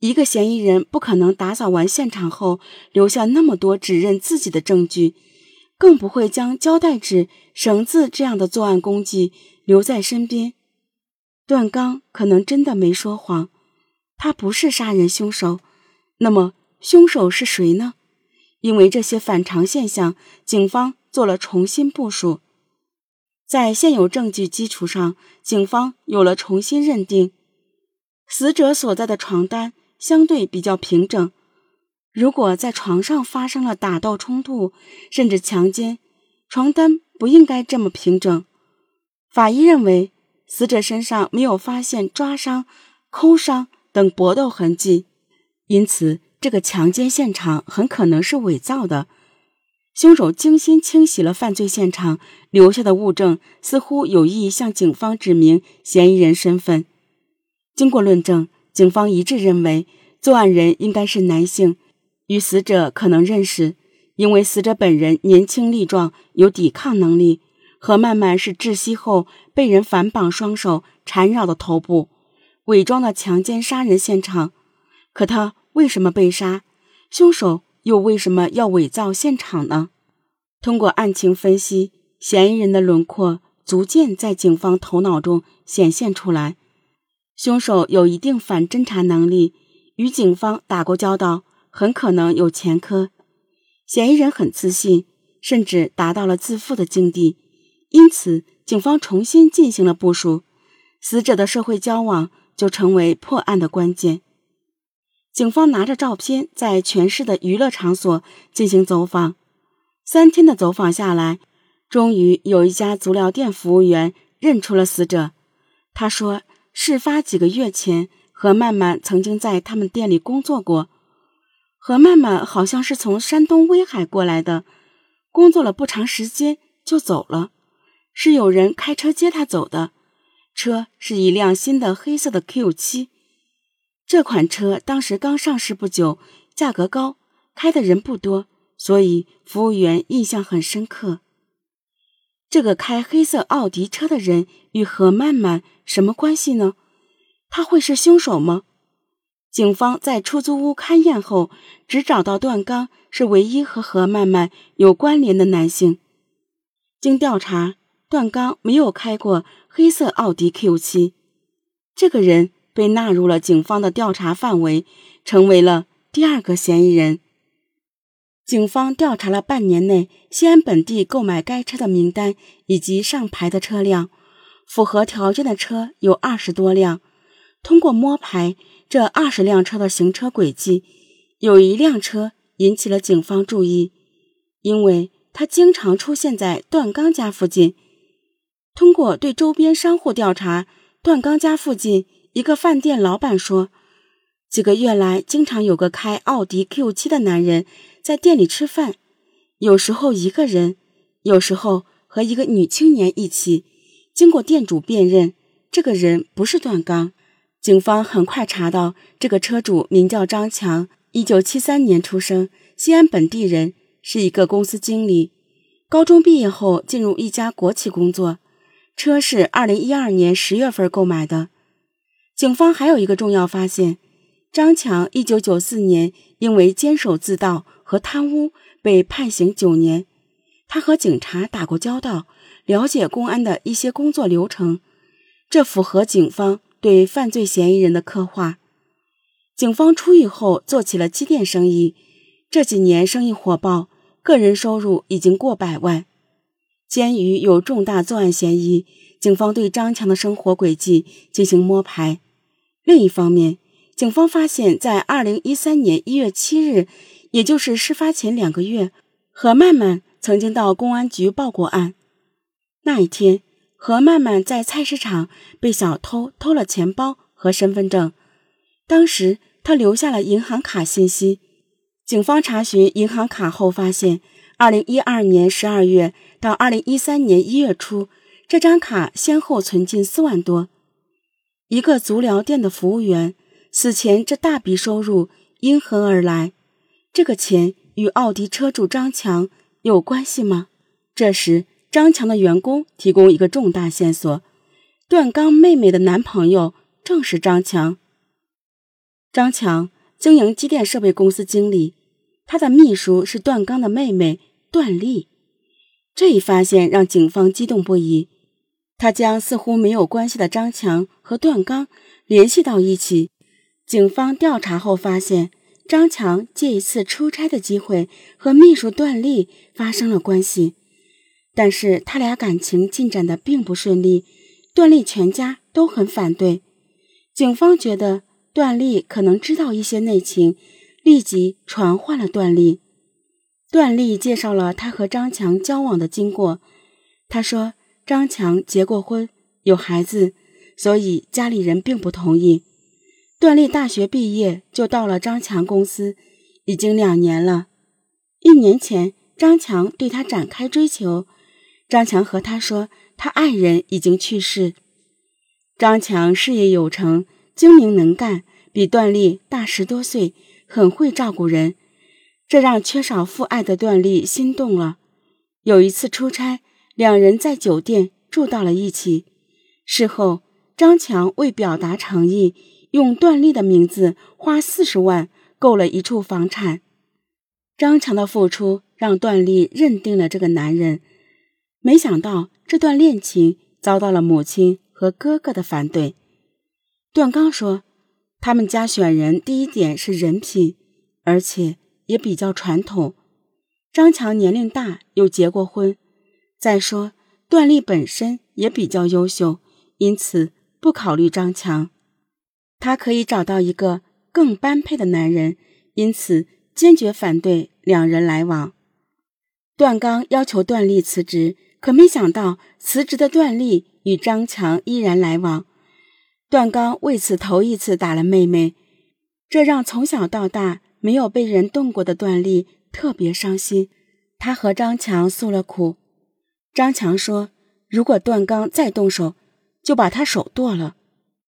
一个嫌疑人不可能打扫完现场后留下那么多指认自己的证据，更不会将胶带纸、绳子这样的作案工具留在身边。段刚可能真的没说谎，他不是杀人凶手。那么，凶手是谁呢？因为这些反常现象，警方做了重新部署。在现有证据基础上，警方有了重新认定：死者所在的床单相对比较平整。如果在床上发生了打斗冲突，甚至强奸，床单不应该这么平整。法医认为。死者身上没有发现抓伤、抠伤等搏斗痕迹，因此这个强奸现场很可能是伪造的。凶手精心清洗了犯罪现场，留下的物证似乎有意向警方指明嫌疑人身份。经过论证，警方一致认为作案人应该是男性，与死者可能认识，因为死者本人年轻力壮，有抵抗能力。何曼曼是窒息后被人反绑双手缠绕的头部，伪装的强奸杀人现场。可他为什么被杀？凶手又为什么要伪造现场呢？通过案情分析，嫌疑人的轮廓逐渐在警方头脑中显现出来。凶手有一定反侦查能力，与警方打过交道，很可能有前科。嫌疑人很自信，甚至达到了自负的境地。因此，警方重新进行了部署，死者的社会交往就成为破案的关键。警方拿着照片，在全市的娱乐场所进行走访。三天的走访下来，终于有一家足疗店服务员认出了死者。他说，事发几个月前，何曼曼曾经在他们店里工作过。何曼曼好像是从山东威海过来的，工作了不长时间就走了。是有人开车接他走的，车是一辆新的黑色的 Q7，这款车当时刚上市不久，价格高，开的人不多，所以服务员印象很深刻。这个开黑色奥迪车的人与何曼曼什么关系呢？他会是凶手吗？警方在出租屋勘验后，只找到段刚是唯一和何曼曼有关联的男性。经调查。段刚没有开过黑色奥迪 Q7，这个人被纳入了警方的调查范围，成为了第二个嫌疑人。警方调查了半年内西安本地购买该车的名单以及上牌的车辆，符合条件的车有二十多辆。通过摸排这二十辆车的行车轨迹，有一辆车引起了警方注意，因为它经常出现在段刚家附近。通过对周边商户调查，段刚家附近一个饭店老板说，几个月来经常有个开奥迪 Q7 的男人在店里吃饭，有时候一个人，有时候和一个女青年一起。经过店主辨认，这个人不是段刚。警方很快查到，这个车主名叫张强，一九七三年出生，西安本地人，是一个公司经理。高中毕业后进入一家国企工作。车是二零一二年十月份购买的。警方还有一个重要发现：张强一九九四年因为监守自盗和贪污被判刑九年。他和警察打过交道，了解公安的一些工作流程，这符合警方对犯罪嫌疑人的刻画。警方出狱后做起了机电生意，这几年生意火爆，个人收入已经过百万。鉴于有重大作案嫌疑，警方对张强的生活轨迹进行摸排。另一方面，警方发现，在二零一三年一月七日，也就是事发前两个月，何曼曼曾经到公安局报过案。那一天，何曼曼在菜市场被小偷偷了钱包和身份证，当时他留下了银行卡信息。警方查询银行卡后发现。二零一二年十二月到二零一三年一月初，这张卡先后存进四万多。一个足疗店的服务员此前这大笔收入因何而来？这个钱与奥迪车主张强有关系吗？这时，张强的员工提供一个重大线索：段刚妹妹的男朋友正是张强。张强经营机电设备公司经理，他的秘书是段刚的妹妹段丽。这一发现让警方激动不已，他将似乎没有关系的张强和段刚联系到一起。警方调查后发现，张强借一次出差的机会和秘书段丽发生了关系，但是他俩感情进展的并不顺利，段丽全家都很反对。警方觉得段丽可能知道一些内情，立即传唤了段丽。段丽介绍了他和张强交往的经过。他说，张强结过婚，有孩子，所以家里人并不同意。段丽大学毕业就到了张强公司，已经两年了。一年前，张强对她展开追求，张强和她说，他爱人已经去世。张强事业有成，精明能干，比段丽大十多岁，很会照顾人。这让缺少父爱的段丽心动了。有一次出差，两人在酒店住到了一起。事后，张强为表达诚意，用段丽的名字花四十万购了一处房产。张强的付出让段丽认定了这个男人。没想到这段恋情遭到了母亲和哥哥的反对。段刚说：“他们家选人第一点是人品，而且。”也比较传统，张强年龄大，又结过婚。再说段丽本身也比较优秀，因此不考虑张强。他可以找到一个更般配的男人，因此坚决反对两人来往。段刚要求段丽辞职，可没想到辞职的段丽与张强依然来往。段刚为此头一次打了妹妹，这让从小到大。没有被人动过的段丽特别伤心，他和张强诉了苦。张强说：“如果段刚再动手，就把他手剁了。”